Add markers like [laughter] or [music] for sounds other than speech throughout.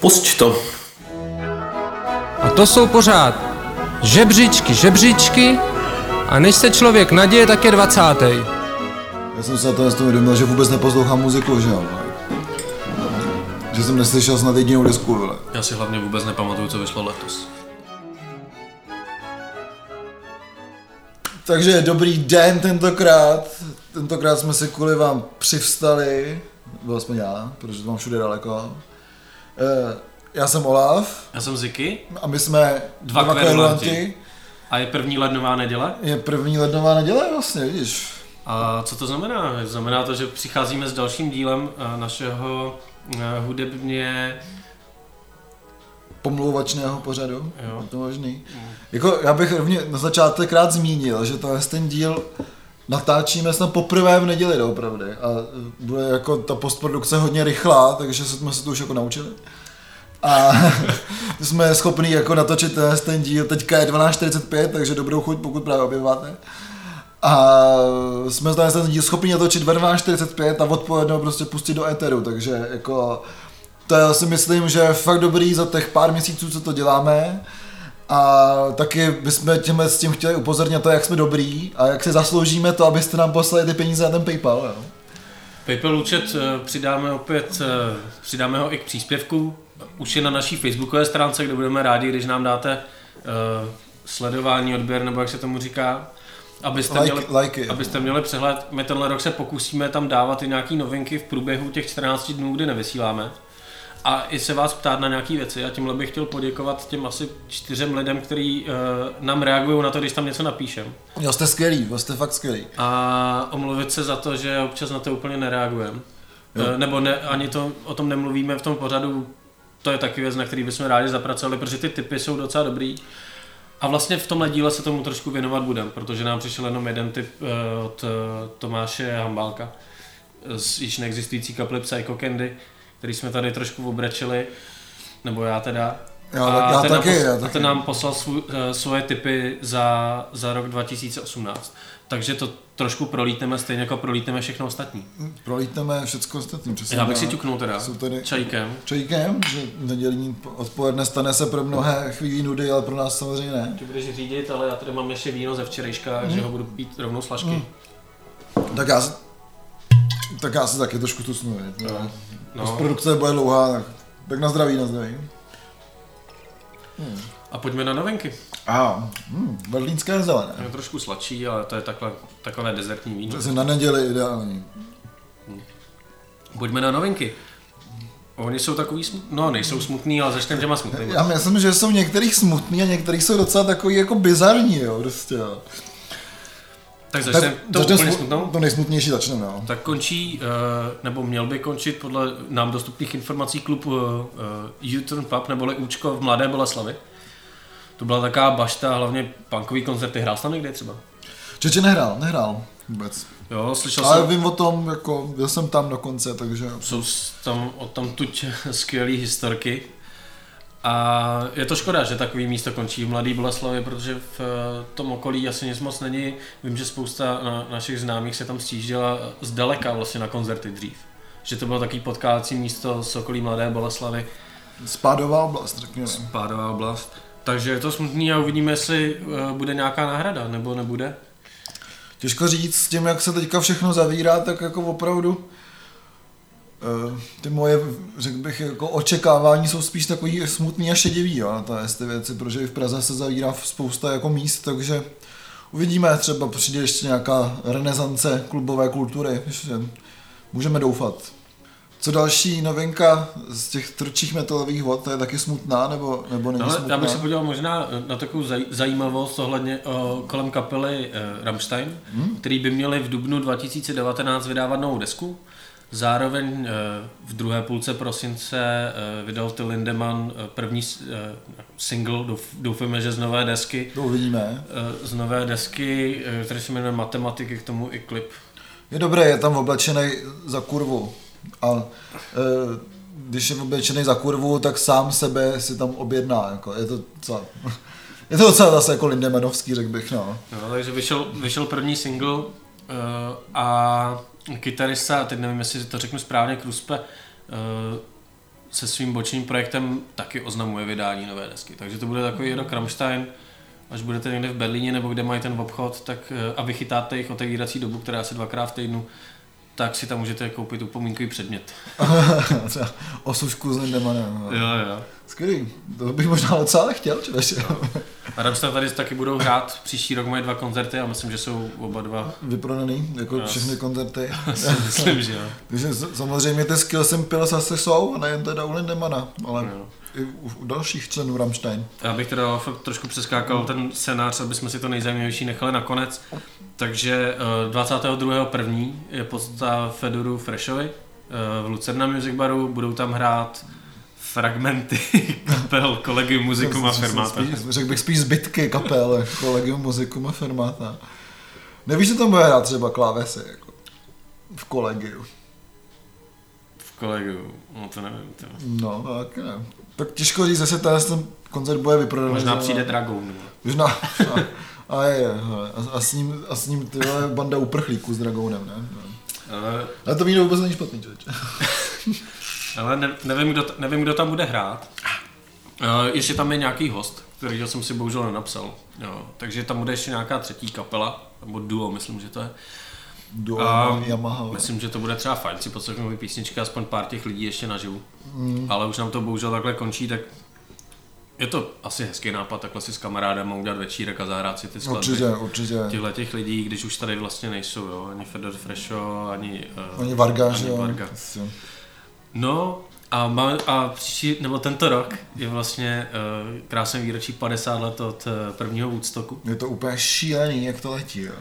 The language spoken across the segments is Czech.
Pusť to. A to jsou pořád žebříčky, žebříčky a než se člověk naděje, tak je 20. Já jsem se na to uvědomil, že vůbec neposlouchám muziku, že jo. Že jsem neslyšel snad jedinou disku, vole. Já si hlavně vůbec nepamatuju, co vyšlo letos. Takže dobrý den tentokrát. Tentokrát jsme se kvůli vám přivstali. Byl aspoň já, protože to mám všude daleko. Eh, Já jsem Olaf Já jsem Ziky a my jsme Dva kverulanti. a je první lednová neděle. Je první lednová neděle vlastně, vidíš. A co to znamená? Znamená to, že přicházíme s dalším dílem eh, našeho eh, hudebně... Pomlouvačného pořadu. Jo. Je to možný. Jako, já bych rovně na začátek rád zmínil, že to je ten díl natáčíme snad poprvé v neděli doopravdy a bude jako ta postprodukce hodně rychlá, takže jsme se to už jako naučili. A [laughs] jsme schopni jako natočit ten, ten díl, teďka je 12.45, takže dobrou chuť, pokud právě objeváte. A jsme ten, ten díl schopni natočit ve 12.45 a odpoledne prostě pustit do éteru, takže jako to já si myslím, že je fakt dobrý za těch pár měsíců, co to děláme. A taky bychom tímhle s tím chtěli upozornit na to, jak jsme dobrý a jak si zasloužíme to, abyste nám poslali ty peníze na ten PayPal. Jo. PayPal účet eh, přidáme opět, eh, přidáme ho i k příspěvku. Už je na naší facebookové stránce, kde budeme rádi, když nám dáte eh, sledování, odběr, nebo jak se tomu říká. Abyste, Like- měli, lajky. abyste měli přehled, my tenhle rok se pokusíme tam dávat i nějaký novinky v průběhu těch 14 dnů, kdy nevysíláme. A i se vás ptát na nějaké věci. A tímhle bych chtěl poděkovat těm asi čtyřem lidem, kteří uh, nám reagují na to, když tam něco napíšem. Jo, jste skvělý, jo, jste fakt skvělý. A omluvit se za to, že občas na to úplně nereagujeme. E, Nebo ne, ani to, o tom nemluvíme v tom pořadu. To je taky věc, na který bychom rádi zapracovali, protože ty typy jsou docela dobrý. A vlastně v tomhle díle se tomu trošku věnovat budeme, protože nám přišel jenom jeden typ eh, od eh, Tomáše Hambálka z již neexistující kapely Psycho Candy, který jsme tady trošku obrečili, nebo já teda. Já tak- já ten taky, nám, pos- já a taky. ten nám poslal svů, eh, svoje typy za, za rok 2018. Takže to trošku prolítneme, stejně jako prolítneme všechno ostatní. Prolítneme všechno ostatní. Přesně Já bych si ťuknul teda Jsou tady čajkem. čajkem, že nedělní odpoledne stane se pro mnohé chvílí nudy, ale pro nás samozřejmě ne. Ty budeš řídit, ale já tady mám ještě víno ze včerejška, Mhm. že ho budu pít rovnou z flašky. Tak já, tak já se taky trošku tusnu. No. No. No. Produkce bude dlouhá, tak, tak na zdraví, na zdraví. A pojďme na novinky. A hm, berlínské zelené. Je trošku sladší, ale to je takhle, takové dezertní víno. Přesně na neděli ideální. Pojďme na novinky. Oni jsou takový smutný, no nejsou smutný, ale začneme těma smutnými. Já myslím, že jsou některých smutný a některých jsou docela takový jako bizarní, jo, prostě. Jo. Tak začneme to úplně smu- smutnou. To nejsmutnější začneme, no. Tak končí, eh, nebo měl by končit podle nám dostupných informací klub uh, U-Turn Pub, neboli Účko v Mladé Boleslavi. To byla taková bašta, hlavně punkový koncerty. Hrál jsi tam někde třeba? Čeče nehrál, nehrál vůbec. Jo, slyšel Ale jsem, vím o tom, jako, byl jsem tam dokonce, takže... jsou tam o tam tuď [laughs] skvělé historky. A je to škoda, že takový místo končí v Mladý Boleslavě, protože v eh, tom okolí asi nic moc není. Vím, že spousta na, našich známých se tam stížila zdaleka vlastně na koncerty dřív. Že to bylo takový potkávací místo z okolí Mladé Boleslavy, Spádová oblast, řekněme. pádová oblast. Takže je to smutný a uvidíme, jestli eh, bude nějaká náhrada, nebo nebude. Těžko říct, s tím, jak se teďka všechno zavírá, tak jako opravdu ty moje, řekl bych, jako očekávání jsou spíš takový smutný a šedivý, jo, na to ty věci, protože i v Praze se zavírá spousta jako míst, takže uvidíme, třeba přijde ještě nějaká renesance klubové kultury, že můžeme doufat. Co další novinka z těch trčích metalových vod, to je taky smutná, nebo, nebo není No, ale smutná? já bych se podíval možná na takovou zaj- zajímavost ohledně o, kolem kapely eh, Rammstein, hmm? který by měli v dubnu 2019 vydávat novou desku. Zároveň eh, v druhé půlce prosince eh, vydal Till Lindemann eh, první single, douf- doufáme, že z nové desky, To uvidíme. z nové desky, který se jmenuje Matematiky, k tomu i klip. Je dobré, je tam oblečený za kurvu. A když je oblečený za kurvu, tak sám sebe si tam objedná. Jako, je to docela, [laughs] je to docela zase jako Lindemanovský, řekl bych. No. No, takže vyšel, vyšel první single a kytarista, teď nevím, jestli to řeknu správně, Kruspe, uh, se svým bočním projektem taky oznamuje vydání nové desky. Takže to bude takový rok Rammstein, až budete někde v Berlíně nebo kde mají ten obchod, tak eh, a vychytáte jich otevírací dobu, která je asi dvakrát v týdnu, tak si tam můžete koupit upomínkový předmět. [laughs] Třeba Osušku s Lindemanem. no. Jo, jo. Skvělý, to bych možná docela chtěl, člověče. A Rammstein tady taky budou hrát, příští rok mají dva koncerty a myslím, že jsou oba dva. Vyprodaný, jako Jo. všechny koncerty. [laughs] myslím, že jo. Takže samozřejmě ty skills and pills asi jsou, a nejen teda u Lindemana, ale Jo. I u, u dalších členů Rammstein. Já bych teda fakt trošku přeskákal ten scénář, aby jsme si to nejzajímavější nechali nakonec. Takže eh, 22.1. je podsta Fedoru Freshovi eh, v Lucerna Music Baru. Budou tam hrát fragmenty [laughs] kapel kolegy Muzikum a Fermata. Spíš, řekl bych spíš zbytky kapel, kolegium muzikum a firmata. Nevíš, že tam bude hrát třeba klávesy, jako v kolegiu. V kolegu, no to nevím. To. No, tak ne. Tak těžko říct, zase ten ten koncert bude vyprodaný. Možná přijde Dragoon. nebo- Možná. A, a, je, a, a, s ním, a s ním ty vole, banda uprchlíků s Dragounem, ne? No. Ale, Ale to víno vůbec není špatný, člověče. [laughs] ale ne, nevím, kdo, nevím, kdo tam bude hrát. Uh, ještě tam je nějaký host, kterýho jsem si bohužel nenapsal. Jo, takže tam bude ještě nějaká třetí kapela, nebo duo, myslím, že to je. Duo A Yamaha. Myslím, že to bude třeba fajn si poslechnout písničky, aspoň pár těch lidí ještě naživu. Mm. Ale už nám to bohužel takhle končí, tak je to asi hezký nápad takhle si s kamarádem udělat večírek a zahrát si ty skladby. Určitě, určitě. Těchhle těch lidí, když už tady vlastně nejsou, jo, ani Fedor Fresho, ani, uh, Oni Varga, že ani jo. Varga. Asi. No a, má, a příští, nebo tento rok je vlastně uh, krásný výročí 50 let od uh, prvního Woodstocku. Je to úplně šílený, jak to letí, jo.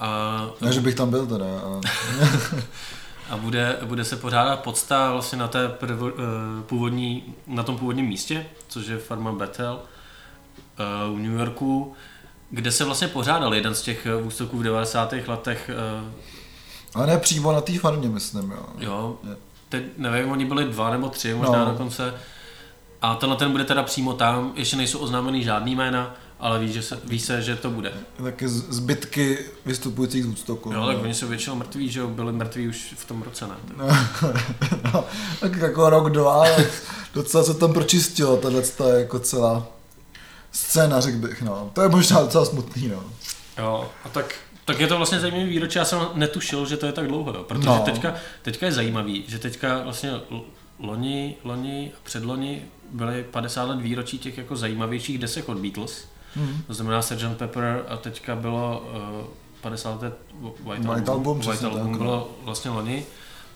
A Ne, že bych tam byl teda, ale... [laughs] A bude, bude se pořádat podsta vlastně na, té prvo, uh, původní, na tom původním místě, což je farma Bethel v New Yorku, kde se vlastně pořádal jeden z těch eh, ústoků v 90. letech. Ale ne přímo na té farmě, myslím, jo. jo, teď nevím, oni byli dva nebo tři možná No. dokonce. A tenhle ten bude teda přímo tam, ještě nejsou oznámený žádný jména, ale ví, že se, ví se, že to bude. Taky zbytky vystupujících z Woodstocku. Jo, tak oni jsou většinou mrtví, že jo, byli mrtví už v tom roce, ne? no, [laughs] tak jako rok, dva, docela se tam pročistilo, tahle ta jako celá scéna, řekl bych, no. To je možná docela smutný, no. Jo, a tak, tak je to vlastně zajímavý výročí, já jsem netušil, že to je tak dlouho, jo, protože No. no. teďka, teďka je zajímavý, že teďka vlastně loni, loni a předloni byly 50 let výročí těch jako zajímavějších desek od Beatles, Hmm. to znamená Sgt. Pepper a teďka bylo uh, 50 let White, White Album, Album, White Album tak, no. bylo vlastně loni,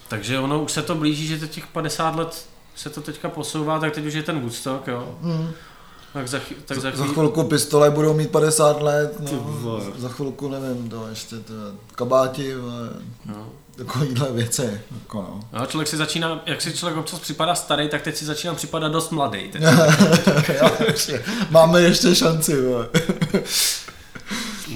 takže ono už se to blíží, že teď těch 50 let se to teďka posouvá, tak teď už je ten Woodstock, jo. Hmm. Tak za, chy- tak za, Za chvíli... chvilku pistole budou mít 50 let, no, za chvilku nevím, to ještě to, kabáti, vole, No. Takovýhle věci, jako no. No, člověk si začíná, jak si člověk občas připadá starý, tak teď si začíná připadat dost mladý. Teď. [laughs] Máme ještě šanci.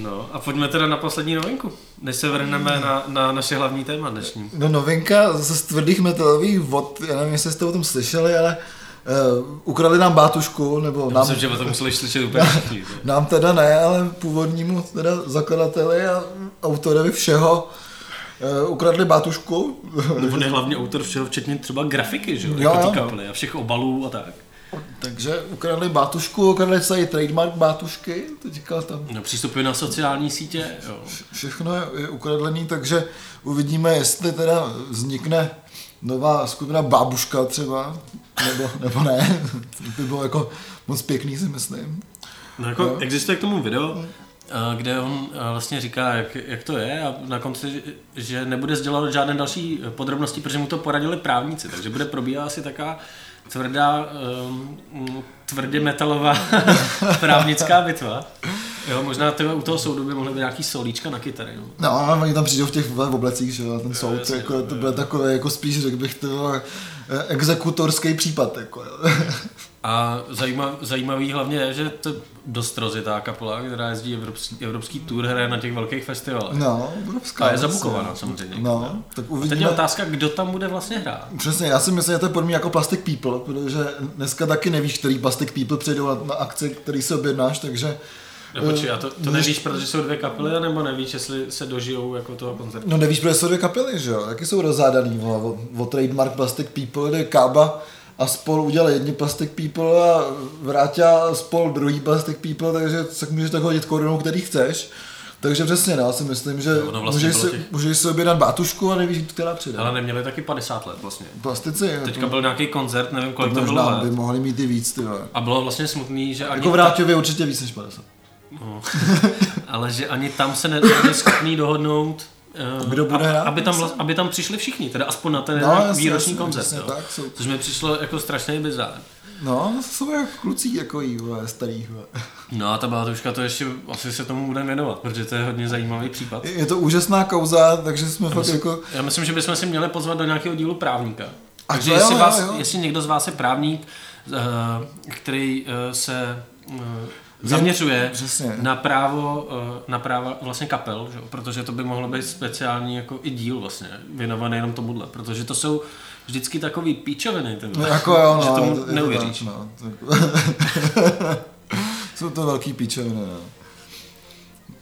No a pojďme teda na poslední novinku, než se vrhneme na, na naše hlavní téma dnešní. No novinka zase z tvrdých metalových vod, já nevím, jestli jste o tom slyšeli, ale uh, ukradli nám bátušku, nebo Já nám, myslím, že o tom museli slyšet úplně [laughs] všichni. že? nám teda ne, ale původnímu teda zakladateli a autorovi všeho ukradli bátušku. [laughs] Nebo ne hlavně autor všeho, včetně třeba grafiky, že jo, Jo, jako ty kapely a všech obalů a tak. Takže ukradli bátušku, ukradli se i trademark bátušky, teďka tam No, přístupy na sociální sítě, jo. všechno je, je ukradlený, takže uvidíme, jestli teda vznikne nová skupina Bábuška třeba, nebo, [laughs] nebo ne, [laughs] to by bylo jako moc pěkný si myslím. No jako Jo. existuje k tomu video, kde on vlastně říká, jak, jak to je a na konci, že nebude sdělovat žádné další podrobnosti, protože mu to poradili právníci, takže bude probíhat asi taká tvrdá, um, tvrdě metalová [laughs] právnická bitva. Jo, možná tyhle u toho soudu by mohly být nějaký solíčka na kytary. No. No, a oni tam přijdou v těch v oblecích, že ten soud, jasně, jako, jo, to bude takové, jako spíš, řekl bych, to eh, exekutorský případ, jako, jo. A zajímav, zajímavý hlavně je, že to je dost rozjetá kapela, která jezdí evropský, evropský tour, hraje na těch velkých festivalech. No, obrovská. A je zabukovaná samozřejmě. No, tak A teď uvidíme. je otázka, kdo tam bude vlastně hrát. Přesně, já si myslím, že to je podobně jako Plastic People, protože dneska taky nevíš, který Plastic People přijdou na, na akci, který si objednáš, takže... No počkej, a to, to nevíš, protože jsou dvě kapely, nebo nevíš, jestli se dožijou jako toho koncertu? No nevíš, protože jsou dvě kapely, že jo, taky jsou rozhádaný, vole, o, o trademark Plastic People, jde Kába a spol udělal jedni Plastic People a vrátila spol druhý Plastic People, takže tak můžeš tak hodit korunou, který chceš. Takže přesně, no, já si myslím, že No, vlastně můžeš, si, těch- můžeš si objednat bátušku a nevíš, která přijde. Ale neměli taky 50 let vlastně. Plastici, Teďka jako, byl nějaký koncert, nevím kolik to bylo možná by let. mohli mít i víc, ty vole. A bylo vlastně smutný, že ani Jako v Ráťově určitě víc než 50. No. [laughs] Ale že ani tam se ne- nebyli schopní dohodnout, Kdo bude a- aby tam, vla- aby tam přišli všichni, teda aspoň na ten No, jasně, výroční jasně, koncert. přesně jo. tak, jsou- Což mi přišlo jako strašný bizár. No, to jsou jako kluci jako jí, vole, starý, vole. No a ta Bátuška to ještě asi se tomu bude věnovat, protože to je hodně zajímavý případ. Je to úžasná kauza, takže jsme fakt myslím- jako... Já myslím, že bychom si měli pozvat do nějakého dílu právníka. A Takže jestli, jo, vás, jo. jestli někdo z vás je právník, eh, který eh, se eh, zaměřuje Přesně. na právo, eh, na práva vlastně kapel, že? protože to by mohlo být speciální jako i díl vlastně, věnovaný jenom tomuhle, protože to jsou vždycky takový píčoviny, ty No, jako jo, no, že tomu to- je to neuvěříš. no. [laughs] Jsou to velký píčeviny, no.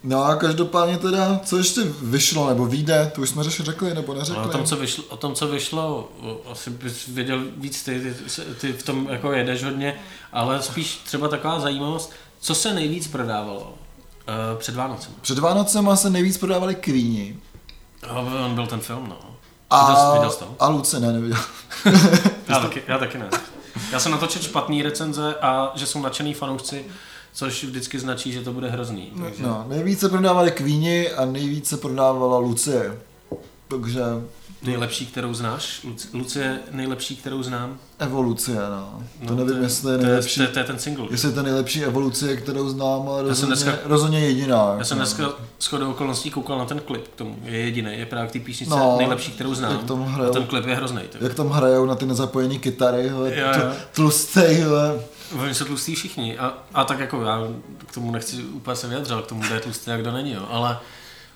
No a každopádně teda, co ještě vyšlo, nebo vyjde, to už jsme řekli, nebo neřekli. Ale o tom, co vyšlo, o tom, co vyšlo, asi bys věděl víc ty, ty, ty v tom jako jedeš hodně, ale spíš třeba taková zajímavost, co se nejvíc prodávalo uh, před Vánocem. Před Vánocema se nejvíc prodávali kvíni. No, on byl ten film, no. A, Viděl, jsi- viděl jsi to? a Luce ne, neviděl. [laughs] Já taky, já taky ne. Já jsem natočil špatný recenze a že jsou nadšený fanoušci, což vždycky značí, že to bude hrozný. Takže... No, nejvíce prodávali kvíni a nejvíce prodávala Lucie. Takže Nejlepší, kterou znáš? Luci- Lucie, nejlepší, kterou znám? evoluce, no. To No, nevím, to je- jestli je to nejlepší. to, je, to je ten single. Jestli je to nejlepší evoluce, kterou znám, ale rozhodně, dneska- rozhodně jediná. Já jsem jako. dneska shodou okolností koukal na ten klip k tomu. Je jediný, je právě k té písnice No, nejlepší, kterou znám. jak tomu a hrajou. ten klip je hrozný. Jak tam hrajou na ty nezapojené kytary, hele, Jo, jo. tlustej, hele. Oni jsou tlustí všichni. A, a, tak jako já k tomu nechci úplně se vyjadřovat, k tomu, kdo je tlustý a kdo není, jo. Ale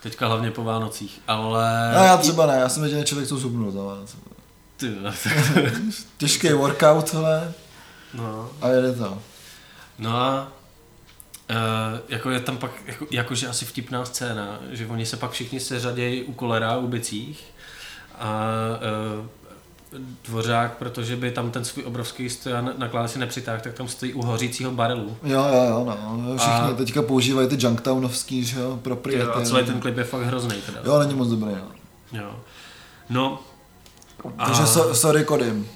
teďka hlavně po Vánocích. Ale... No já třeba ne, já jsem jediný člověk, co zubnul za Vánoce. [laughs] Těžký workout, hele, no. a jede to. No a Uh, jako je tam pak, jako, jakože asi vtipná scéna, že oni se pak všichni seřadějí u kolera, u bicích a uh, dvořák, protože by tam ten svůj obrovský stojan nakládá si nepřitáh, tak tam stojí u hořícího barelu. Jo, jo, jo, no. Všichni A- teďka používají ty junktownovský, že jo, propriety. A celý ten klip je fakt hrozný teda. Jo, není moc dobrý, no. Jo. No. A Takže so, sorry, Kodym.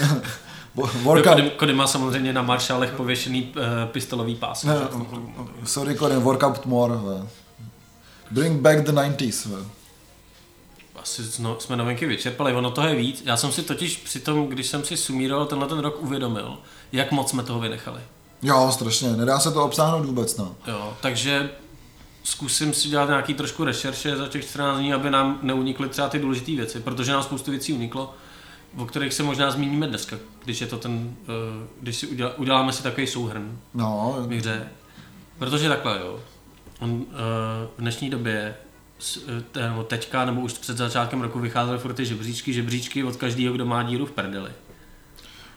Jo, [laughs] Workout, Kody, Kody má samozřejmě na maršálech pověšený uh, pistolový pás. ne, že? sorry, Kodym, workout more. Bring back the 90s, hele. Asi no, jsme novinky vyčerpali, ono toho je víc. Já jsem si totiž při tom, když jsem si sumíroval tenhle ten rok, uvědomil, jak moc jsme toho vynechali. Jo, strašně, nedá se to obsáhnout vůbec, no. Jo, takže zkusím si dělat nějaký trošku rešerše za těch 14 dní, aby nám neunikly třeba ty důležité věci, protože nám spoustu věcí uniklo, o kterých se možná zmíníme dneska, když je to ten, eh, když si udělá, uděláme si takový souhrn No, hře. Protože takhle, jo. On, eh, v dnešní době, nebo teďka, nebo už před začátkem roku vycházely furt ty žebříčky, žebříčky od každého, kdo má díru v prdeli.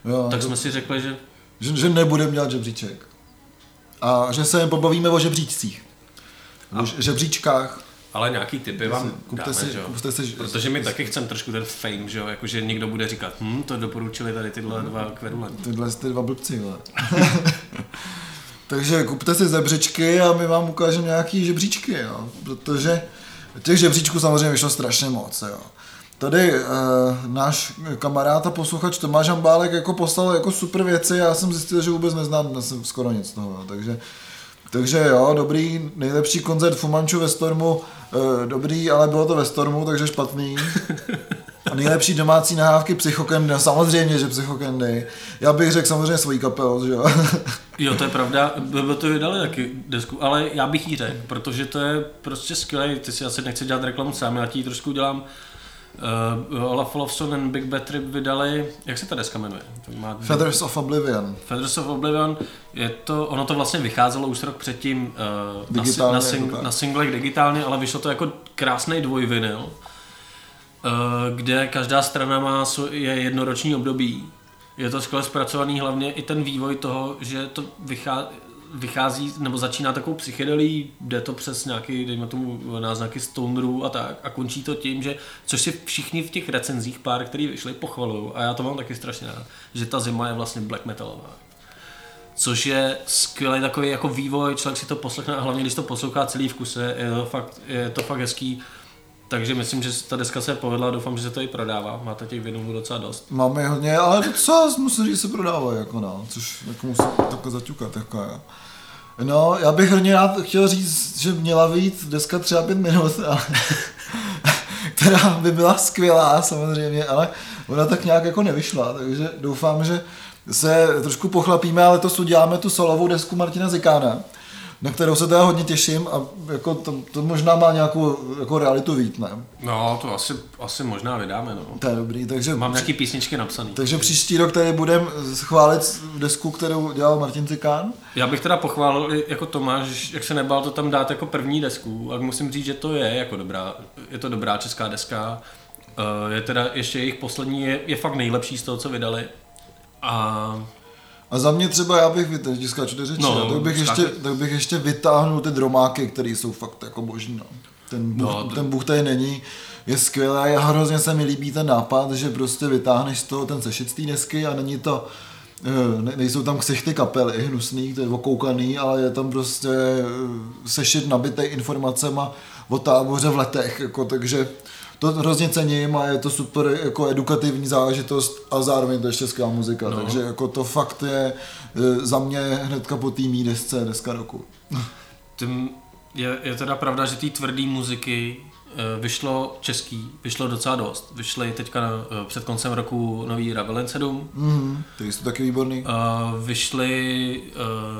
jo, Tak to, jsme si řekli, že že, že nebudeme dělat žebříček. A že se pobavíme o žebříčcích. O ž- žebříčkách. ale nějaký typy vám Kupte dáme, si, že kupte si, Protože my taky chceme trošku ten fame, že jo, jakože někdo bude říkat, hm, to doporučili tady tyhle dva kverulanti. Tyhle ty dva blbci. [laughs] Takže kupte si zebřičky a my vám ukážeme nějaký žebříčky, jo. Protože těch žebříčků samozřejmě vyšlo strašně moc, jo. Tady e, náš kamarád a posluchač Tomáš Ambálek jako poslal jako super věci, já jsem zjistil, že vůbec neznám dnes skoro nic toho, jo. takže takže jo, dobrý, nejlepší koncert Fumanču ve Stormu, e, dobrý, ale bylo to ve Stormu, takže špatný. [laughs] A nejlepší domácí nahávky Psychokendy, no samozřejmě, že Psychokendy. Já bych řekl samozřejmě svojí kapel, že jo. Jo, to je pravda, by to vydali taky desku, ale já bych jí řekl, protože to je prostě skvělé, ty si asi nechci dělat reklamu sám, já ti ji trošku dělám. Uh, Olaf Olafson and Big Bad Trip vydali, jak se ta deska jmenuje? Má Feathers of Oblivion. Feathers of Oblivion, je to, ono to vlastně vycházelo už rok předtím uh, na, Digitálně, na, sing, jako na singlech digitálně, ale vyšlo to jako krásný dvojvinyl, uh, kde každá strana má je jednoroční období. Je to skvěle zpracovaný, hlavně i ten vývoj toho, že to vychází, vychází, nebo začíná takovou psychedelí, jde to přes nějaký, dejme tomu, náznaky stonerů a tak, a končí to tím, že, což si všichni v těch recenzích pár, který vyšli, pochvalují, a já to mám taky strašně rád, že ta zima je vlastně black metalová. Což je skvělý takový jako vývoj, člověk si to poslechne a hlavně když to poslouchá celý v kuse, je to fakt, je to fakt hezký. Takže myslím, že ta deska se povedla doufám, že se to i prodává. Máte těch vinylů docela dost. Máme hodně, ale docela musím říct, že se prodávají, jako no, což jako musím takhle zaťukat, jako jo. No, já bych hodně rád chtěl říct, že měla být deska třeba pět minut, ale, [laughs] která by byla skvělá samozřejmě, ale ona tak nějak jako nevyšla, takže doufám, že se trošku pochlapíme, ale to uděláme tu solovou desku Martina Zikána na kterou se teda hodně těším a jako to, to možná má nějakou jako realitu vít, ne? No, to asi, asi možná vydáme, no. To je dobrý, takže... Mám nějaký písničky napsané. Takže příští rok tady budeme chválit desku, kterou dělal Martin Cikán. Já bych teda pochválil jako Tomáš, jak se nebál to tam dát jako první desku, a musím říct, že to je jako dobrá, je to dobrá česká deska. Eh, je teda ještě jejich poslední, je, je fakt nejlepší z toho, co vydali. A a za mě třeba já bych, skáču do řeči, no, tak, bych ještě, tak bych ještě vytáhnul ty dromáky, které jsou fakt jako božní. No. Ten, buch, no, to... ten buch tady není, je skvělý a hrozně se mi líbí ten nápad, že prostě vytáhneš z toho ten sešit z té desky a není to, eh, ne, nejsou tam ksichty kapely hnusný, to je okoukaný, ale je tam prostě eh, sešit nabitý informacema o táboře v letech, jako, takže to hrozně cením a je to super jako edukativní záležitost a zároveň to ještě skvělá muzika, no. takže jako to fakt je e, za mě hnedka po té desce deska roku. Tím je, je teda pravda, že té tvrdé muziky e, vyšlo český, vyšlo docela dost. Vyšly teďka na, e, před koncem roku nový Ravelen 7. Mm, ty jsou taky výborný. Vyšly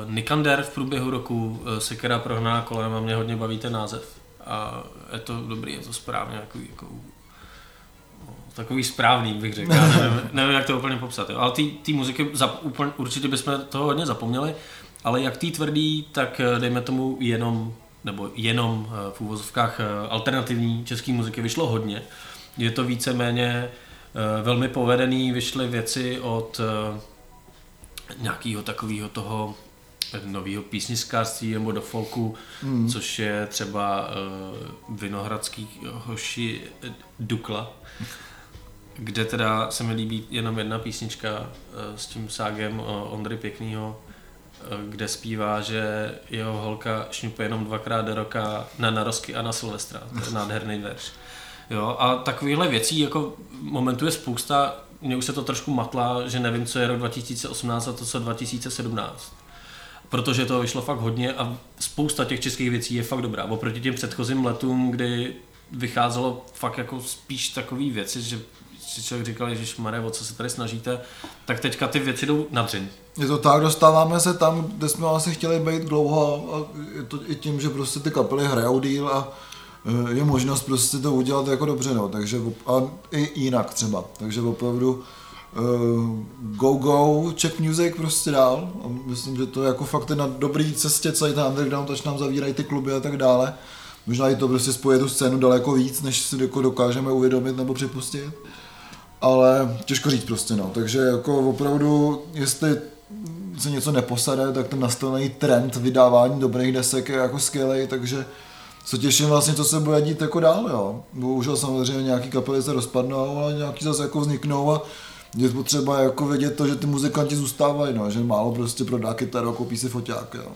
Nikander v průběhu roku, Sekera prohná kolem a mě hodně baví ten název a je to dobrý, je to správně takový, jako, takový správný, bych řekl. Já nevím, [laughs] nevím, jak to úplně popsat. Jo. Ale ty muziky za, úplně, určitě bychom toho hodně zapomněli, ale jak tý tvrdý, tak eh, dejme tomu jenom, nebo jenom eh, v úvozovkách eh, alternativní české muziky vyšlo hodně. Je to víceméně velmi povedený, vyšly věci od nějakého takového toho nového písničkářství nebo do folku, mm. což je třeba uh, Vinohradský hoši Dukla, kde teda se mi líbí jenom jedna písnička uh, s tím ságem uh, Ondry Pěknýho, uh, kde zpívá, že jeho holka šňupe jenom dvakrát do roka na narosky a na Silvestra. To je nádherný verš. Jo, a takovýchhle věcí jako momentů je spousta, mně už se to trošku matla, že nevím, co je rok 2018 a to co 2017 protože to vyšlo fakt hodně a spousta těch českých věcí je fakt dobrá. Oproti těm předchozím letům, kdy vycházelo fakt jako spíš takové věci, že si člověk říkal, že šmare, o co se tady snažíte, tak teďka ty věci jdou na dřin. Je to tak, dostáváme se tam, kde jsme asi chtěli být dlouho a je to i tím, že prostě ty kapely hrajou díl a e, je možnost prostě to udělat jako dobře, no, takže a i jinak třeba, takže opravdu go go, check music prostě dál a myslím, že to je jako fakt na dobrý cestě celý ten underground, až nám zavírají ty kluby a tak dále. Možná i to prostě spoje tu scénu daleko víc, než si jako dokážeme uvědomit nebo připustit. Ale těžko říct prostě no, takže jako opravdu, jestli se něco neposade, tak ten nastavený trend vydávání dobrých desek je jako skvělý, takže se těším vlastně, co se bude dít jako dál, jo. Bohužel samozřejmě nějaký kapely se rozpadnou, ale nějaký zase jako vzniknou a je potřeba jako vědět to, že ty muzikanti zůstávají, no, že málo prostě prodá kytaru a koupí si foťák, jo.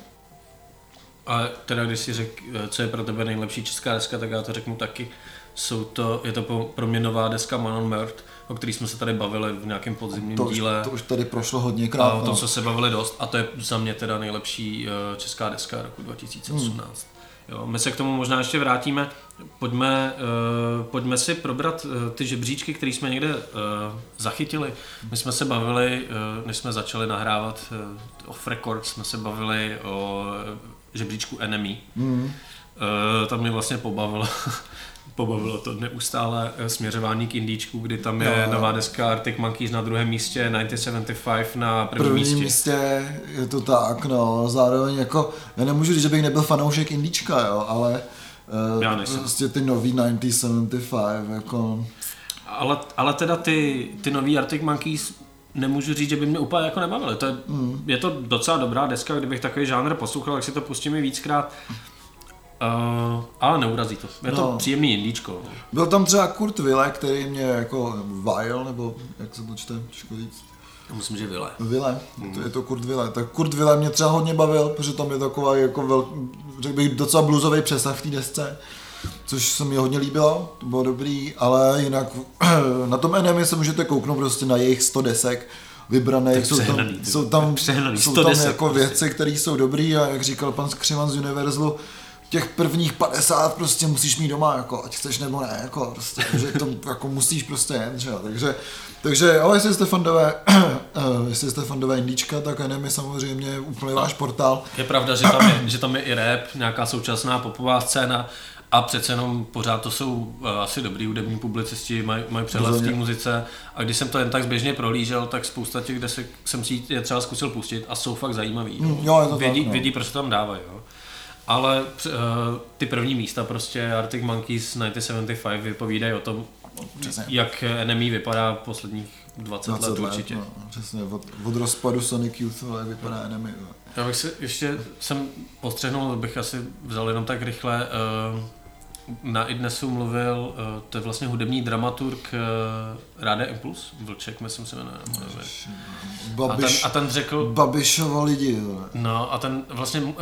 A teda když si řek, co je pro tebe nejlepší česká deska, tak já to řeknu taky. Jsou to, je to pro mě nová deska Manon Mört, o který jsme se tady bavili v nějakém podzimním to už, díle. To už tady prošlo hodně krát. A o tom no. jsme se bavili dost a to je za mě teda nejlepší eh, česká deska roku 2018. Hmm. Jo, my se k tomu možná ještě vrátíme. Pojďme, uh, pojďme si probrat uh, ty žebříčky, které jsme někde uh, zachytili. My jsme se bavili, uh, než jsme začali nahrávat uh, off record, jsme se bavili o žebříčku Enemy. Mm. Uh, tam mě vlastně pobavilo [laughs] pobavilo to neustále eh, směřování k indíčku, kdy tam je no. nová deska Arctic Monkeys na druhém místě, 1975 na prvním První místě. místě je to tak, no, zároveň jako, já nemůžu říct, že bych nebyl fanoušek indíčka, jo, ale uh, já nejsem. prostě ty nový 1975, jako... Ale, ale teda ty, ty nový Arctic Monkeys nemůžu říct, že by mě úplně jako nebavily. To je, mm. je to docela dobrá deska, kdybych takový žánr poslouchal, tak si to pustím i víckrát. Uh, ale neurazí to. Je no. to příjemný indíčko. Byl tam třeba Kurt Wille, který mě jako, Weil, nebo jak se to čte, těžko říct. Myslím, že Vile. Vile, mm. to je to Kurt Wille. Tak Kurt Wille mě třeba hodně bavil, protože tam je taková jako vel, řekl bych docela bluesový přesah v té desce což se mi hodně líbilo, to bylo dobrý, ale jinak [clears throat] na tom Enemy se můžete kouknout prostě na jejich 100 desek, vybraných, jsou tam, jsou tam, přehnaný, jsou tam jako prostě. věci, které jsou dobré a jak říkal pan Skřivan z Univerzalu, těch prvních 50 prostě musíš mít doma, jako, ať chceš nebo ne, jako, prostě, [laughs] že to jako musíš prostě jen, že? takže, takže, ale jestli jste fandové, [clears throat] jestli jste fandové indíčka, tak Enemy samozřejmě úplně váš portál. Je pravda, že tam je, [clears throat] že tam je i rap, nějaká současná popová scéna, a přece jenom pořád to jsou uh, asi dobrý hudební publicisti, mají maj přehled v té muzice a když jsem to jen tak zběžně prolížel, tak spousta těch desek jsem si je třeba zkusil pustit a jsou fakt zajímavý. Mm, jo, je to vědí, tak, no. vědí, proč to tam dávají. Jo. Ale uh, ty první místa prostě Arctic Monkeys 1975 vypovídají o tom, Přesně. jak Enemy vypadá posledních 20, 20 let, let určitě. No, přesně, od, od rozpadu Sonic Youth jak vypadá Enemy. No. Já bych si ještě jsem postřehnul, bych asi vzal jenom tak rychle. Uh, na Idnesu mluvil, uh, to je vlastně hudební dramaturg uh, Ráde Impuls, Vlček, myslím se jmenuje. Babiš, a, ten, a ten řekl... Babišova lidi. No a ten vlastně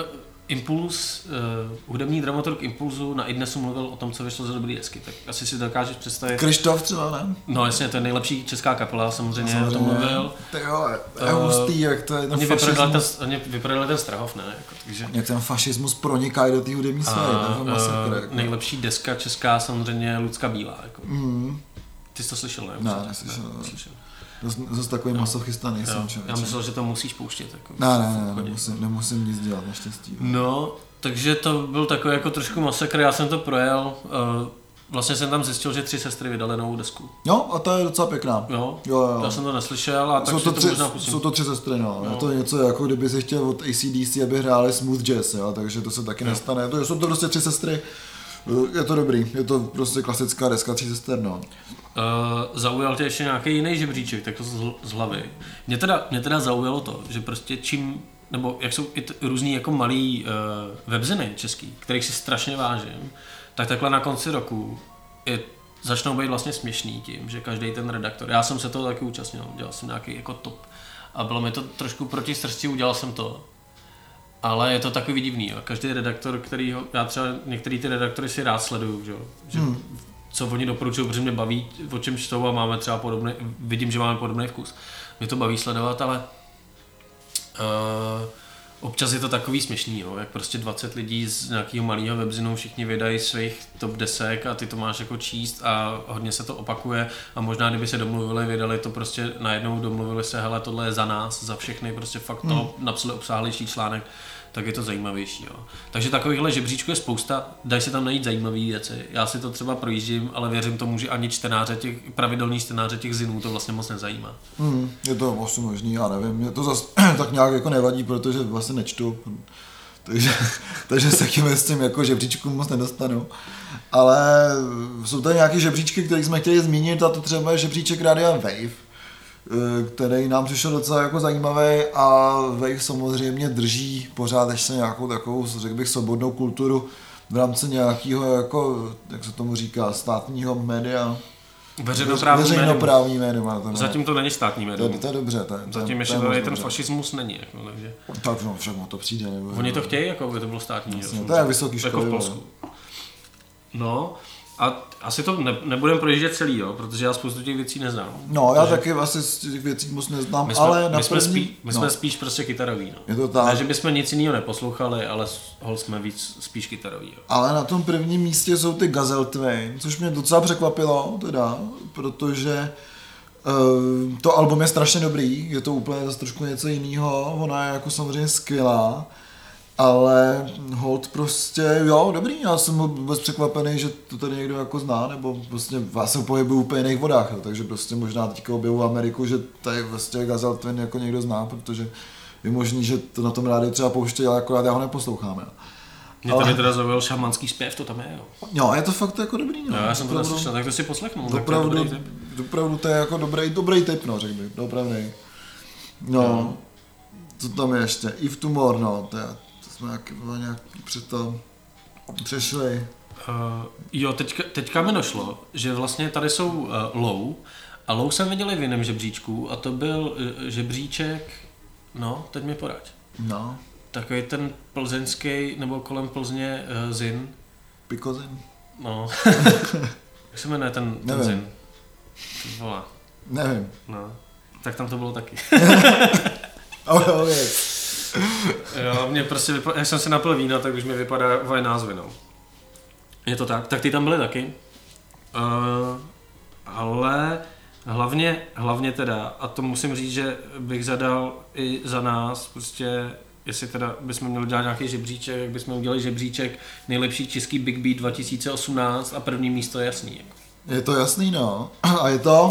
Impuls, uh, hudební dramaturg Impulzu na Idnesu mluvil o tom, co vyšlo za dobrý desky, tak asi si dokážeš představit. Krištof třeba, ne? No jasně, to je nejlepší česká kapela, samozřejmě, samozřejmě. o tom mluvil. To jo, je hustý, jak to je ten oni fašismus. Ten, oni vyprodali ten Strahov, ne? Jako, takže... Jak ten fašismus proniká do té hudební sféry, to masakr. Jako. Nejlepší deska česká samozřejmě Lucka Bílá. Jako. Mm. Ty jsi to slyšel, ne? Ne, neslyšel. Ne, neslyšel. Zase takový no. masochista nejsem. Jo. Já myslel, že to musíš pouštět. Jako ne, ne, ne, nemusím, nemusím nic dělat, naštěstí. No, takže to byl takový jako trošku masakr, já jsem to projel. Uh, Vlastně jsem tam zjistil, že tři sestry vydali novou desku. Jo, a to je docela pěkná. Jo, jo, jo. já jsem to neslyšel a tak jsou to, tři, to možná. Jsou to tři sestry, no. no. Je to něco jako kdyby si chtěl od ACDC, aby hráli smooth jazz, jo, takže to se taky jo. nestane. To jsou to prostě tři sestry, je to dobrý, je to prostě klasická deska tří sester, no. Uh, zaujal tě ještě nějaký jiný žebříček, tak to z, hlavy. Mě teda, mě teda zaujalo to, že prostě čím, nebo jak jsou i t, různý jako malý uh, webziny český, kterých si strašně vážím, tak takhle na konci roku je, začnou být vlastně směšný tím, že každý ten redaktor, já jsem se toho taky účastnil, dělal jsem nějaký jako top a bylo mi to trošku proti srsti, udělal jsem to ale je to takový divný, jo. Každý redaktor, který ho, já třeba některý ty redaktory si rád sleduju, že, že hmm. co oni doporučují, protože mě baví, o čem čtou a máme třeba podobný, vidím, že máme podobný vkus. Mě to baví sledovat, ale uh, občas je to takový směšný, jo, jak prostě 20 lidí z nějakého malého webzinu všichni vydají svých top desek a ty to máš jako číst a hodně se to opakuje. A možná kdyby se domluvili, vydali to prostě najednou domluvili se, hele tohle je za nás, za všechny, prostě fakt to hmm. napsali obsáhlejší článek, tak je to zajímavější. Jo. Takže takovýchhle žebříčků je spousta, dají se tam najít zajímavé věci. Já si to třeba projíždím, ale věřím tomu, že ani čtenáře těch, pravidelný čtenáře těch zinů to vlastně moc nezajímá. Hmm, je to vlastně možný, já nevím, mě to zase [clears throat] tak nějak jako nevadí, protože vlastně nečtu. Takže, [laughs] takže se tím s tím jako žebříčkům moc nedostanu. Ale jsou tady nějaké žebříčky, které jsme chtěli zmínit a to třeba je žebříček Radia Wave který nám přišel docela jako zajímavý a Wave samozřejmě drží pořád ještě nějakou takovou, řekl bych, svobodnou kulturu v rámci nějakého, jako, jak se tomu říká, státního média. Veřejnoprávní, Veřejnoprávní médium. To Zatím to není státní médium. To, to je dobře. To, to, Zatím ještě to, ten fašismus není. Jako, takže... Tak no, však to přijde. Nebo, Oni to chtějí, jako by to bylo státní. Jasně, to je vysoký školy. Jako v Polsku. No, a asi to ne, nebudeme projíždět celý, jo, protože já spoustu těch věcí neznám. No, já takže... taky asi z těch věcí moc neznám, my jsme, ale my, jsme, spí, my no. jsme spíš prostě kytaroví. No. Je to tak. Ne, že bychom nic jiného neposlouchali, ale hol jsme víc spíš kytaroví. Jo. Ale na tom prvním místě jsou ty Gazelle Twain, což mě docela překvapilo, teda, protože uh, to album je strašně dobrý, je to úplně zase trošku něco jiného, ona je jako samozřejmě skvělá, ale hold prostě, jo, dobrý, já jsem vůbec překvapený, že to tady někdo jako zná, nebo prostě já se pohybuju úplně jiných vodách, jo, takže prostě možná teďka objevu Ameriku, že tady vlastně Gazelle Twin jako někdo zná, protože je možný, že to na tom rádi třeba pouštějí, ale akorát já ho neposlouchám. Jo. Mě ale... tady teda zaujal šamanský zpěv, to tam je, jo. Jo, je to fakt jako dobrý, no. já jsem to neslyšel, tak to si poslechnu. Dopravdu, dopravdu to je jako dobrý, dobrý tip, no, řekl bych, dopravný. No, co tam je ještě? Eve Tumor, no, to, je, to jsme nějaký, nějak před to přešli. Uh, jo, teďka, teďka mi došlo, že vlastně tady jsou uh, low a low jsem viděl i v jiném žebříčku a to byl uh, žebříček, no, teď mi poraď. No, Takový ten plzeňský, nebo kolem Plzně uh, Zin. Pikozin? No. [laughs] Jak se jmenuje ten, ten Nevím. Zin? Ty Vole, Nevím. no. Tak tam to bylo taky. [laughs] Oh, je. Jo, mě prostě vypadá, jak jsem si napil vína, tak už mi vypadá názvy, no. Je to tak, tak ty tam byly taky. Uh, ale hlavně, hlavně teda, a to musím říct, že bych zadal i za nás, prostě jestli teda bychom měli dělat nějaký žebříček, jak bychom udělali žebříček nejlepší český Big Beat 2018 a první místo je jasný. Jako. Je to jasný, no. [clears throat] A je to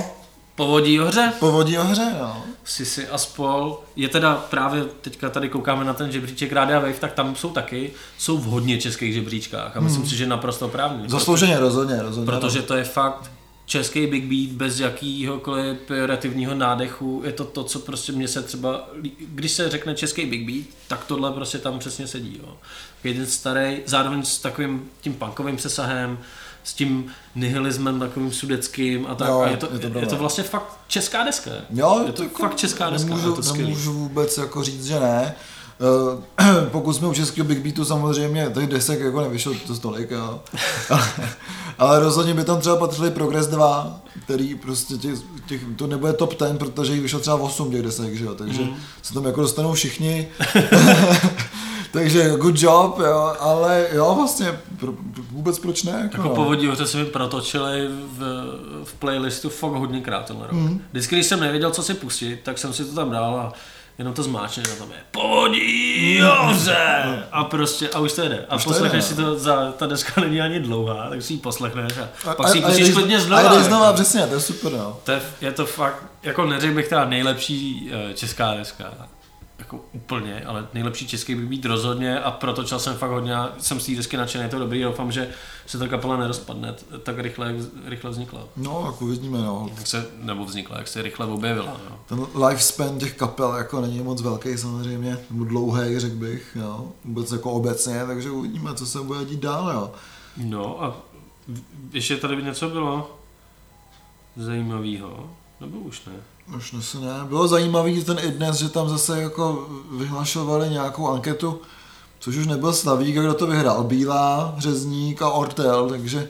Povodí hoře, povodí o hře, no. Sisi a spol. Je teda právě, teďka tady koukáme na ten žebříček Rádia Wave, tak tam jsou taky, jsou v hodně českých žebříčkách a myslím si, že naprosto právně. Zaslouženě, rozhodně, rozhodně. Protože to je fakt český Big Beat bez jakýhokoliv pejorativního nádechu. Je to to, co prostě mě se třeba, když se řekne český Big Beat, tak tohle prostě tam přesně sedí. Jo. Jeden starý, zároveň s takovým tím punkovým přesahem, s tím nihilismem takovým sudeckým a tak. Jo, a je to, je to je, to vlastně fakt česká deska. Jo, je to jako fakt česká deska. Nemůžu, to nemůžu vůbec jako říct, že ne. Eh, [clears throat] Pokud jsme u českého Big Beatu samozřejmě, těch desek jako nevyšlo to tolik, jo. ale, ale rozhodně by tam třeba patřili Progress 2, který prostě těch, těch, to nebude top 10, protože jich vyšlo třeba 8 těch desek, že jo, takže mm. se tam jako dostanou všichni. [laughs] takže good job, jo, ale jo, vlastně pro, vůbec proč ne? Jako, Jako no. povodí hoře se mi protočili v, v playlistu fakt hodněkrát tenhle rok. Mm. Vždycky, když jsem nevěděl, co si pustit, tak jsem si to tam dal a jenom to zmáčne, a tam je povodí hoře a prostě, a už to jede. A Už to poslechneš jede, si to, za, ta deska není ani dlouhá, tak si ji poslechneš a, A- pak si ji a- a pustíš klidně A znova. jdeš jako. znova, přesně, to je super, no. To je, je to fakt, jako neřekl bych teda nejlepší eh, česká deska, jako úplně, ale nejlepší český by být rozhodně a protočil jsem fakt hodně, jsem z té desky nadšený, je to dobrý, doufám, že se ta kapela nerozpadne tak rychle, jak rychle vznikla. No, jako uvidíme, no. Jak se, nebo vznikla, jak se rychle objevila. No. Ten lifespan těch kapel jako není moc velký samozřejmě, nebo dlouhý, řekl bych, jo. Vůbec jako obecně, takže uvidíme, co se bude dít dál, jo. no a ještě tady by něco bylo zajímavého, nebo už ne? Už asi ne. Bylo zajímavý ten i dnes, že tam zase jako vyhlašovali nějakou anketu, což už nebyl Slavík, kdo to vyhrál. Bílá, Řezník a Ortel, takže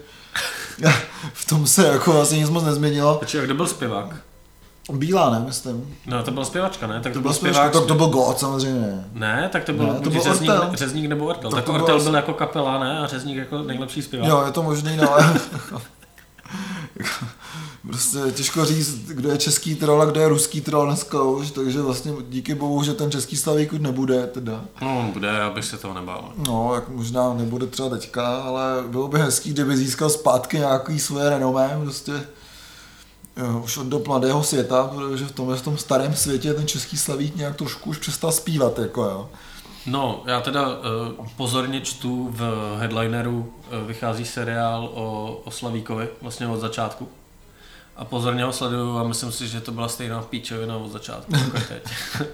[laughs] v tom se jako vlastně nic moc nezměnilo. Počkej, a kdo byl zpěvák? Bílá, ne, myslím. No, to byla zpěvačka, ne? Tak To byl zpěvák, to, to byl God samozřejmě. Ne, tak to byl, Ne, to byl řezník, Ortel. řezník nebo Ortel. Tak Tak, to Ortel asi- byl jako kapela, ne? A řezník jako nejlepší zpěvák. Jo, je to možný, no. [laughs] prostě těžko říct, kdo je český troll a kdo je ruský troll dneska už, takže vlastně díky bohu, že ten český Slavík už nebude teda. No, on bude, abych se toho nebál. No, jak možná nebude třeba teďka, ale bylo by hezký, kdyby získal zpátky nějaký svoje renomé, prostě jo, už od dob mladého světa, protože v tom, v tom starém světě ten český slavík nějak trošku už přestal zpívat, jako jo. No, já teda uh, pozorně čtu v headlineru, uh, vychází seriál o, o Slavíkovi, vlastně od začátku. A pozorně ho sleduju a myslím si, že to byla stejná píčovina od začátku, [laughs] jako teď.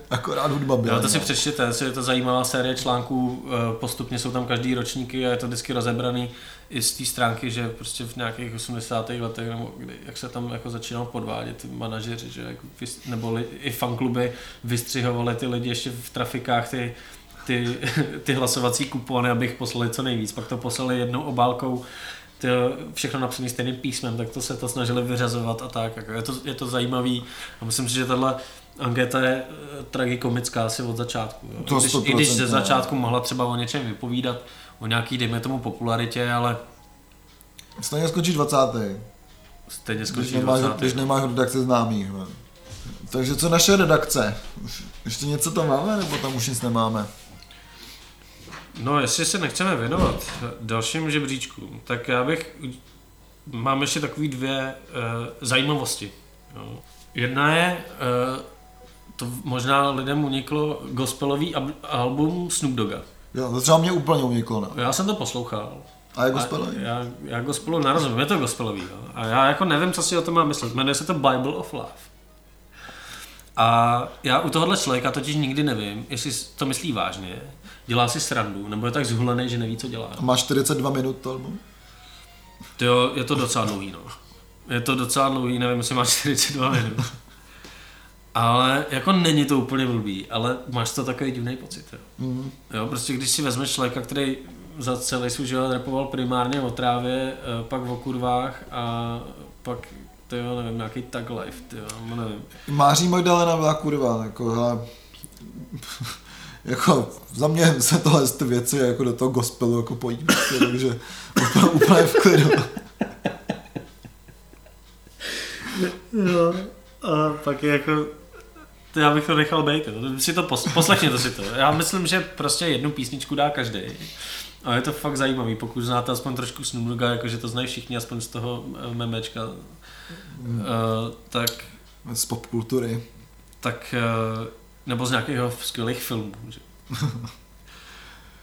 Akorát hudba byla. Jo, to si no. přečtěte, je to zajímavá série článků, eh, postupně jsou tam každý ročníky a je to vždycky rozebraný i z té stránky, že prostě v nějakých 80. letech, nebo kdy, jak se tam jako začínal podvádět ty manažeři, že jako, nebo li, i fankluby vystřihovali ty lidi ještě v trafikách ty, ty, [laughs] ty hlasovací kupony, abych poslali co nejvíc. Pak to poslali jednou obálkou ty, všechno napsané stejným písmem, tak to se to snažili vyřazovat a tak. Jako je, to, je to zajímavý a myslím si, že tahle anketa je eh, tragikomická asi od začátku. Jo. To když, I když 100%, ze no. začátku mohla třeba o něčem vypovídat, o nějaký, dejme tomu, popularitě, ale Stejně skončí 20. stejně Když skončí nemáš, 20. když nemáš redakce známých. Takže co naše redakce? Ještě něco tam máme, nebo tam už nic nemáme? No, jestli se nechceme věnovat dalším žebříčkům, tak já bych... Mám ještě takový dvě uh, zajímavosti. Jo. Jedna je, uh, to možná lidem uniklo, gospelový ab- album Snoop Dogga. Jo, to třeba mě úplně uniklo, no. Já jsem to poslouchal. A je A gospelový? Já, já gospelu nerozumím, je to gospelový. Jo. A já jako nevím, co si o tom mám myslet. Jmenuje se to Bible of Love. A já u tohohle člověka totiž nikdy nevím, jestli to myslí vážně, dělá si srandu, nebo je tak zhulený, že neví, co dělá. A má 42 minut to album? Jo, je to docela dlouhý, no. Je to docela dlouhý, nevím, jestli má 42 minut. Ale jako není to úplně blbý, ale máš to takový divný pocit. Jo. Mm. jo, prostě když si vezmeš člověka, který za celý svůj život repoval primárně o trávě, eh, pak o kurvách a pak to jo, nevím, nějaký tag life, ty jo, nevím. Máří Magdalena byla kurva, jako, hele, jako za mě se tohle ty věci jako do toho gospelu jako pojí, prostě, takže úplně, úplně v klidu. Jo, a pak je jako, to já bych to nechal být, si to pos, poslechněte si to. Já myslím, že prostě jednu písničku dá každý. A je to fakt zajímavý, pokud znáte aspoň trošku Snoop Dogga, jakože to znají všichni, aspoň z toho eh, memečka, mm. uh, tak... Z popkultury. Tak, uh, nebo z nějakého skvělých filmů, že? [laughs]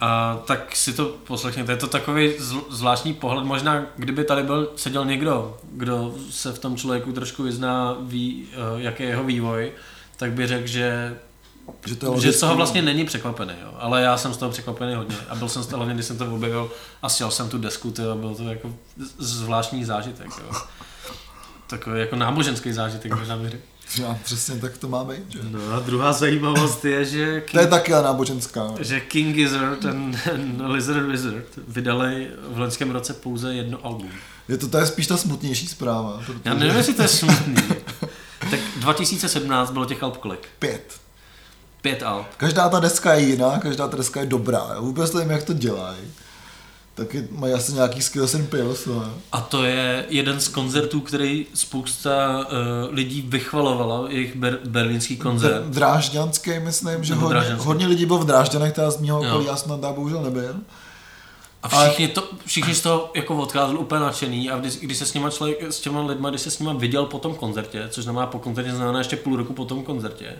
A tak si to poslechněte, je to takový zvláštní pohled, možná kdyby tady byl, seděl někdo, kdo se v tom člověku trošku vyzná, ví, uh, jaký je jeho vývoj, tak by řekl, že že, to že z toho vlastně není překvapený, jo. ale já jsem z toho překvapený hodně a byl jsem z toho hlavně, když jsem to objevil a sjel jsem tu desku, tyjo, a byl to jako zvláštní zážitek. Jo. Takový jako náboženský zážitek, možná bych řekl. Já, přesně tak to má být. Že? No a druhá zajímavost je, že... King, [laughs] to je taky náboženská. Že King Gizzard a [laughs] Lizard Wizard vydali v loňském roce pouze jedno album. Je to, to je spíš ta smutnější zpráva. Protože... Já nevím, jestli to je smutný. [laughs] tak 2017 bylo těch alb kolik? Pět. Pět alb. Každá ta deska je jiná, každá ta deska je dobrá. Já vůbec nevím, jak to dělají. Taky mají asi nějaký skills and pills. No. A to je jeden z koncertů, který spousta uh, lidí vychvalovala, jejich ber- berlínský koncert. V Drážďanský, myslím, že hodně, hodně lidí bylo v Drážďanech, teda z mého okolí, já jsem tam bohužel nebyl. A všichni, to, všichni z toho jako odcházeli úplně nadšený a když, když se s, nima člověk, s těma lidma, když se s nima viděl po tom koncertě, což znamená po koncertě znamená ještě půl roku po tom koncertě,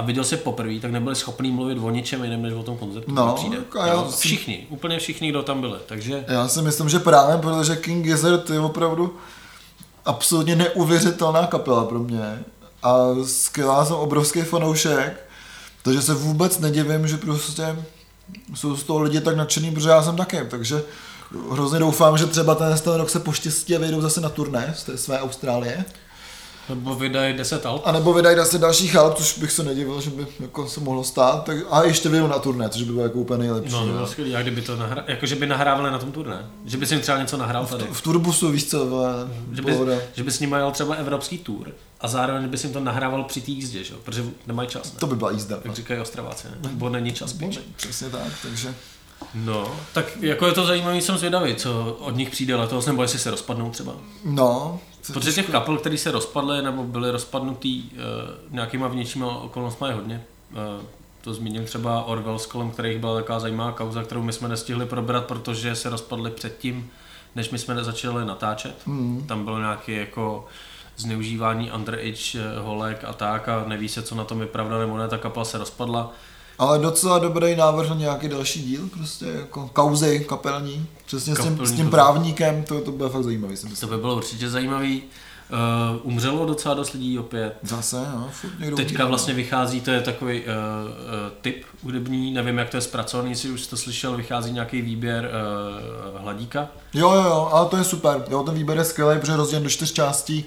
a viděl se poprvé, tak nebyli schopní mluvit o ničem jiném, než o tom koncertu. No, přijde. A já no, všichni, úplně všichni, kdo tam byli. Takže... Já si myslím, že právě protože King Gizzard je opravdu absolutně neuvěřitelná kapela pro mě. A skvělá jsem obrovský fanoušek, takže se vůbec nedivím, že prostě jsou z toho lidi tak nadšený, protože já jsem taky, takže hrozně doufám, že třeba ten, ten rok se poštěstí a vyjdou zase na turné z té své Austrálie. Nebo vydají 10 alb. A nebo vydají 10 dalších alb, což bych se nedivil, že by jako se mohlo stát. Tak, a ještě vyjdou na turné, což by bylo jako úplně nejlepší. No, to bylo skvělé. A kdyby to nahra... jako, že by nahrávali na tom turné. Že by si jim třeba něco nahrál tady. V, v turbusu, víš co, že, by, že by s nimi jel třeba evropský tour a zároveň by si jim to nahrával při té jízdě, že? protože nemají čas. Ne? To by byla jízda. Jak říkají Ostraváci, ne? nebo není čas píč. Přesně tak, takže... No, tak jako je to zajímavý, jsem zvědavý, co od nich přijde letos, nebo jestli se rozpadnou třeba. No. Protože těch kapel, které se rozpadly nebo byly rozpadnutý uh, nějakýma vnějšíma okolnostmi je hodně. Uh, to zmínil třeba Orwell, s kolem kterých byla taková zajímavá kauza, kterou my jsme nestihli probrat, protože se rozpadly předtím, než my jsme začali natáčet. Mm. Tam bylo nějaké jako zneužívání underage holek a tak a neví se, co na tom je pravda nebo ne, ta kapela se rozpadla. Ale docela dobrý návrh na nějaký další díl, prostě jako kauzy kapelní, přesně Kapelní, s tím, s tím právníkem, to, to bude fakt zajímavý. Jsem to by bylo určitě zajímavý. Uh, umřelo docela dost lidí opět. Zase, no, furt někdo Teďka umírá. vlastně vychází, to je takový uh, uh, typ hudební, nevím jak to je zpracovaný, jestli už to slyšel, vychází nějaký výběr uh, hladíka. Jo, jo, jo, ale to je super, jo, ten výběr je skvělý, protože rozdělen do čtyř částí,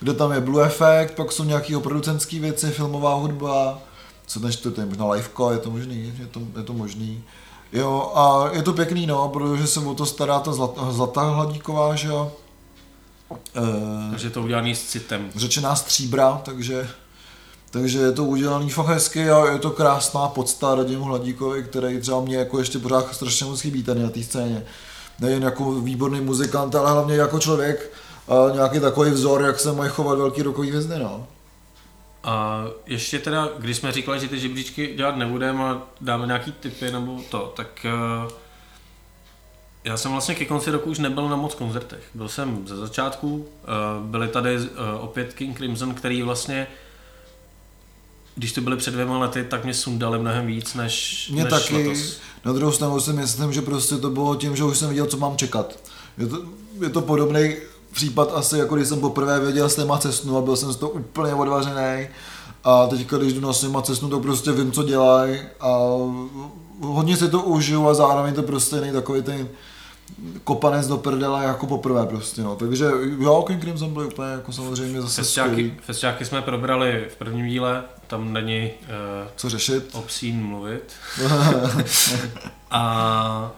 kde tam je Blue Effect, pak jsou nějaký producentské věci, filmová hudba, co ten čtvrtý, možná liveko, je to možný, je to, je to možný. Jo, a je to pěkný, no, protože se o to stará ta zlat, zlatá hladíková, že jo. E, takže je to udělaný s citem. Řečená stříbra, takže, takže je to udělaný fakt hezky a je to krásná podsta Radimu Hladíkovi, který třeba mě jako ještě pořád strašně moc chybí tady na té scéně. Nejen jako výborný muzikant, ale hlavně jako člověk, a nějaký takový vzor, jak se mají chovat velký rokový hvězdy, no. A ještě teda, když jsme říkali, že ty žebříčky dělat nebudeme a dáme nějaký typy nebo to, tak uh, já jsem vlastně ke konci roku už nebyl na moc koncertech. Byl jsem ze začátku, uh, byli tady uh, opět King Crimson, který vlastně když to byly před dvěma lety, tak mě sundali mnohem víc než, mě než taky. letos. Na druhou stranu si myslím, že prostě to bylo tím, že už jsem viděl, co mám čekat. Je to, je to podobný případ asi, jako když jsem poprvé věděl s téma cestnu a byl jsem z toho úplně odvařený A teďka, když jdu na s nima cestu, tak prostě vím, co dělají a hodně si to užiju a zároveň to prostě není takový ten kopanec do prdele jako poprvé prostě, no. Takže jo, King Crimson byl úplně jako samozřejmě zase Festiáky, festiáky jsme probrali v prvním díle, tam není uh, Co řešit? obscene mluvit. [laughs] a,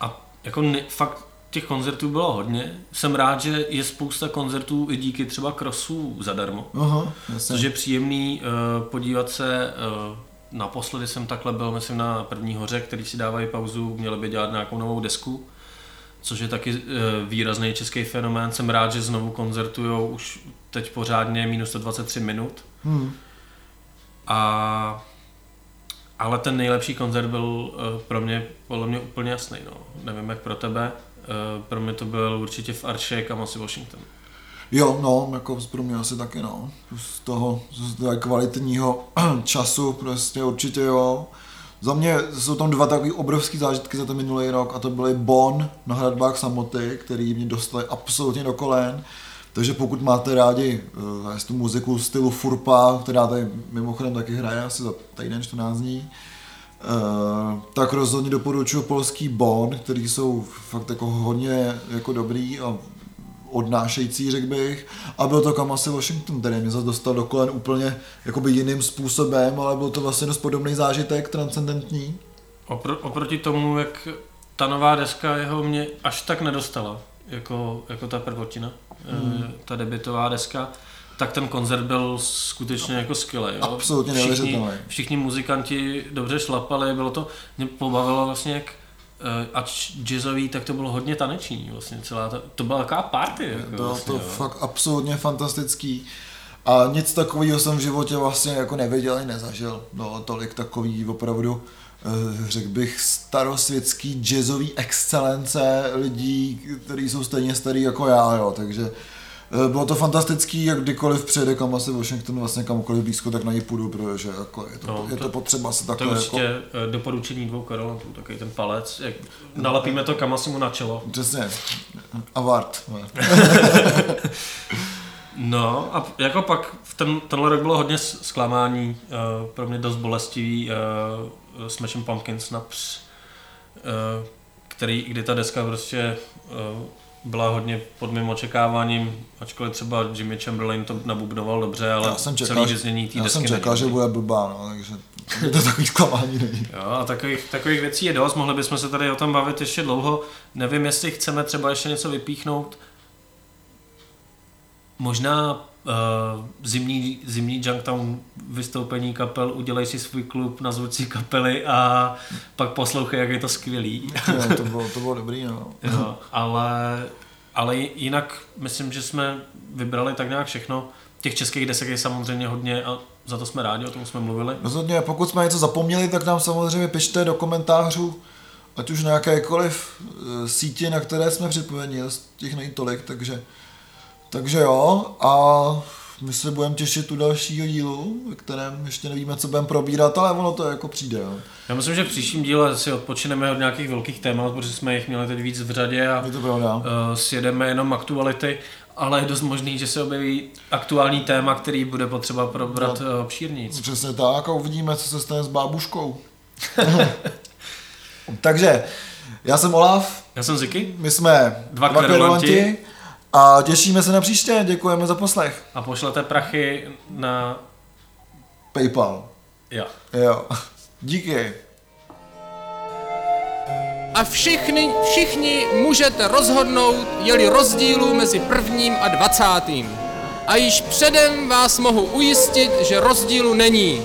a jako ne, fakt těch koncertů bylo hodně. Jsem rád, že je spousta koncertů i díky třeba crossu zadarmo. Aha, jasně. Což je příjemný uh, podívat se, uh, naposledy jsem takhle byl, myslím, na první hoře, který si dávají pauzu, měli by dělat nějakou novou desku, což je taky uh, výrazný český fenomén. Jsem rád, že znovu koncertujou už teď pořádně minus 123 minut. Hmm. A ale ten nejlepší koncert byl pro mě podle mě úplně jasný. No. Nevím jak pro tebe. Uh, pro mě to byl určitě v Arše Kamasi Washington. Jo, no, jako pro mě asi taky, no. Z toho, z toho kvalitního [clears throat] času prostě určitě jo. Za mě jsou tam dva takové obrovské zážitky za ten minulý rok a to byly Bon na hradbách samoty, který mě dostali absolutně do kolen. Takže pokud máte rádi uh, tu muziku stylu Furpa, která tady mimochodem taky hraje asi za týden 14 dní, uh, tak rozhodně doporučuji polský Bon, který jsou fakt jako hodně jako dobrý a odnášející, řekl bych. A byl to Kamasi Washington, který mě zase dostal do kolen úplně jakoby jiným způsobem, ale byl to vlastně dost podobný zážitek, transcendentní. Opr- oproti tomu, jak ta nová deska jeho mě až tak nedostala, jako, jako ta prvotina, hmm. ta debitová deska, tak ten koncert byl skutečně jako skvělý. Jo? Absolutně všichni, všichni muzikanti dobře šlapali, bylo to, mě pobavilo vlastně, jak eh, ač jazzový, tak to bylo hodně taneční vlastně celá ta, to byla taková party. Jako Bylo vlastně, to jo. fakt absolutně fantastický. A nic takového jsem v životě vlastně jako nevěděl ani nezažil. No, tolik takový opravdu, eh, řekl bych, starosvětský jazzový excelence lidí, kteří jsou stejně starý jako já, jo. Takže bylo to fantastický, jak kdykoliv přijede kam asi Washington, vlastně kamkoliv blízko, tak na ní půjdu, protože jako je to, No, je to- to potřeba se To je takhle určitě jako... jako... doporučení dvou korolantů, takový ten palec. Jak nalepíme to Kamasimu na čelo. Přesně. Avart. [laughs] No a p- jako pak v ten, tenhle rok bylo hodně zklamání, uh, pro mě dost bolestivý uh, Smashing Pumpkins např, uh, který, kdy ta deska prostě uh, byla hodně pod mým očekáváním, ačkoliv třeba Jimmy Chamberlain to nabubnoval dobře, ale Já jsem čekal, celý že- vyznění té Já jsem čekal, že bude blbá, no, takže to takový zklamání není. Jo, a takových, takových věcí je dost, mohli bychom se tady o tom bavit ještě dlouho. Nevím, jestli chceme třeba ještě něco vypíchnout. Možná uh, zimní, zimní Junktown vystoupení kapel, udělej si svůj klub, nazvuť si kapely a pak poslouchej, jak je to skvělý. [laughs] Jo, to, bylo, to bylo dobrý, no. jo, ale, ale jinak myslím, že jsme vybrali tak nějak všechno. Těch českých desek je samozřejmě hodně a za to jsme rádi, o tom jsme mluvili. Rozhodně, pokud jsme něco zapomněli, tak nám samozřejmě pište do komentářů, ať už na jakékoliv eh, sítě, na které jsme připojeni, těch není tolik, takže, takže jo, a my se budeme těšit u dalšího dílu, ve kterém ještě nevíme, co budeme probírat, ale ono to jako přijde, jo. Já myslím, že v příštím díle si odpočineme od nějakých velkých témat, protože jsme jich měli teď víc v řadě a Je to pravda. uh, sjedeme jenom aktuality, ale je dost možný, že se objeví aktuální téma, který bude potřeba probrat no. obšírníc. Přesně tak a uvidíme, co se stane s bábuškou. [laughs] takže, já jsem Olaf, Já jsem Ziky my jsme Dva kverulanti. A těšíme se na příště, děkujeme za poslech. a pošlete prachy na... Paypal. Jo. Jo. [laughs] Díky. A všichni, všichni můžete rozhodnout, je-li rozdílu mezi prvním a dvacátým. A již předem vás mohu ujistit, že rozdílu není.